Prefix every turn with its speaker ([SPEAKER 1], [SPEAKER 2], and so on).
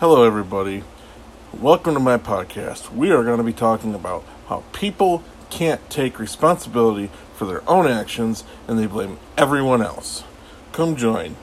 [SPEAKER 1] Hello, everybody. Welcome to my podcast. We are going to be talking about how people can't take responsibility for their own actions and they blame everyone else. Come join.